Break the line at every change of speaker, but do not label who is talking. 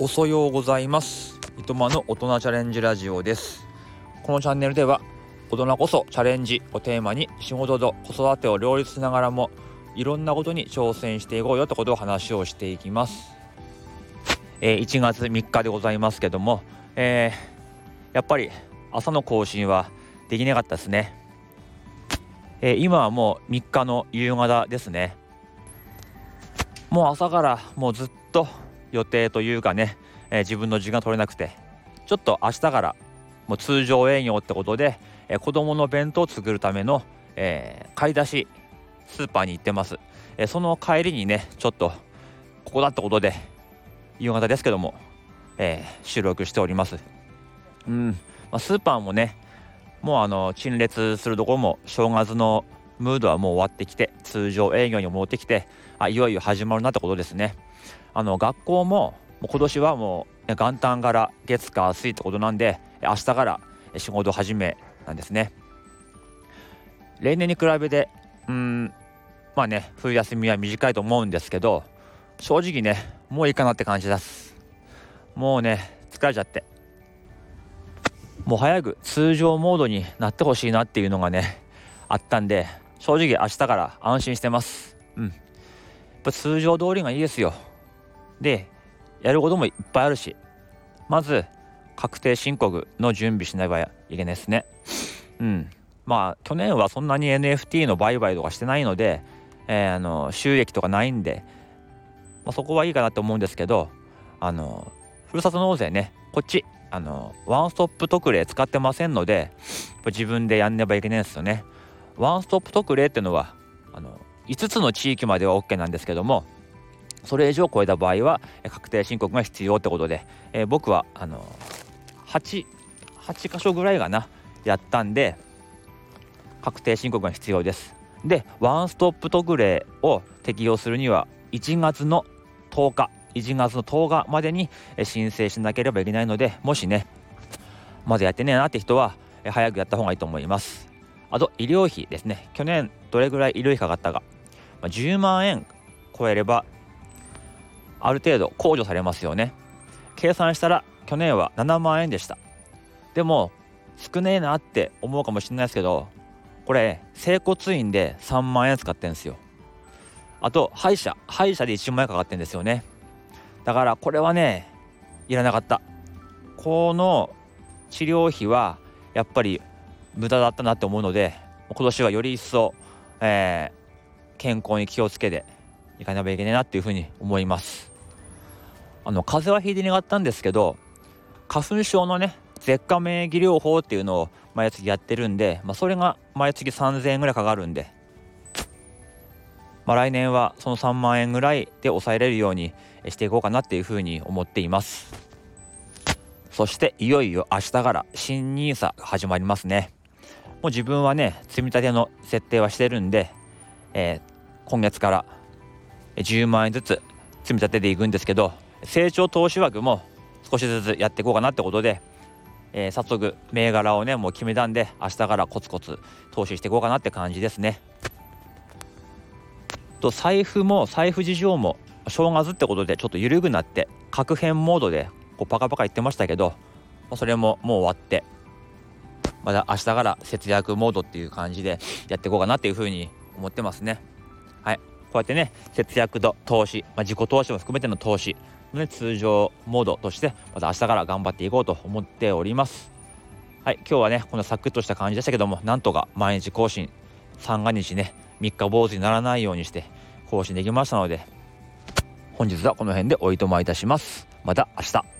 おそようございます。いとまの大人チャレンジラジオです。このチャンネルでは大人こそチャレンジをテーマに仕事と子育てを両立しながらもいろんなことに挑戦していこうよってことを話をしていきます、えー、1月3日でございますけども、えー、やっぱり朝の更新はできなかったですね、えー、今はもう3日の夕方ですね。もう朝からもうずっと予定というかね、えー、自分の時間取れなくてちょっと明日からもう通常営業ってことで、えー、子供の弁当を作るための、えー、買い出しスーパーに行ってます、え、その帰りにねちょっとここだってことで夕方ですけども、え、収録しております。うん、まあ、スーパーもねもうあの陳列するところも正月のムードはもう終わってきて通常営業に戻ってきてあいよいよ始まるなってことですね。あの学校も今年はもう元旦から月火水ってことなんで明日から仕事始めなんですね。例年に比べてうんまあね冬休みは短いと思うんですけど正直ねもういいかなって感じです。もうね疲れちゃって。もう早く通常モードになってほしいなっていうのがねあったんで正直明日から安心してます。うん。やっぱ通常通りがいいですよ。でやることもいっぱいあるしまず確定申告の準備しなきゃいけないですね。うん。まあ去年はそんなに NFT の売買とかしてないので、えー、あの収益とかないんで、まあ、そこはいいかなと思うんですけどあのふるさと納税ね。こっちあのワンストップ特例使ってませんので自分でやんねばいけないんですよね。ワンストップ特例っていうのはあの5つの地域までは OK なんですけどもそれ以上超えた場合は確定申告が必要ってことで、えー、僕はあの 8, 8箇所ぐらいかなやったんで確定申告が必要です。でワンストップ特例を適用するには1月の10日1月の10日までに申請しなければいけないのでもしねまだやってねえなって人は早くやった方がいいと思います。あと医療費ですね。去年どれぐらい医療費かかったか。10万円超えればある程度控除されますよね。計算したら去年は7万円でした。でも少ねえなって思うかもしれないですけどこれ整骨院で3万円使ってんですよ。あと歯医者歯医者で1万円かかってんですよね。だからこれはねいらなかった。この治療費はやっぱり無駄だったなって思うので今年はより一層、えー、健康に気をつけていかなきゃいけないなっていうふうに思います。あの風邪はひいて願ったんですけど花粉症のね舌下免疫療法っていうのを毎月やってるんで、まあ、それが毎月3000円ぐらいかかるんで、まあ、来年はその3万円ぐらいで抑えれるようにしていこうかなっていうふうに思っています。そしていよいよ明日から新 NISA 始まりますね。もう自分はね積み立ての設定はしてるんで、えー、今月から10万円ずつ積み立てていくんですけど成長投資枠も少しずつやっていこうかなってことで、えー、早速銘柄をねもう決めたんで明日からコツコツ投資していこうかなって感じですね。と財布も財布事情も正月ってことでちょっと緩くなって確変モードでこうパカパカ言ってましたけど、まあ、それももう終わってまだ明日から節約モードっていう感じでやっていこうかなっていうふうに思ってますね。はい、こうやってね節約と投資、まあ、自己投資も含めての投資のね、通常モードとしてまた明日から頑張っていこうと思っております。はい今日はねこのサクッとした感じでしたけどもなんとか毎日更新。三が日ね3日坊主にならないようにして更新できましたので本日はこの辺でおいとまいたします。また明日。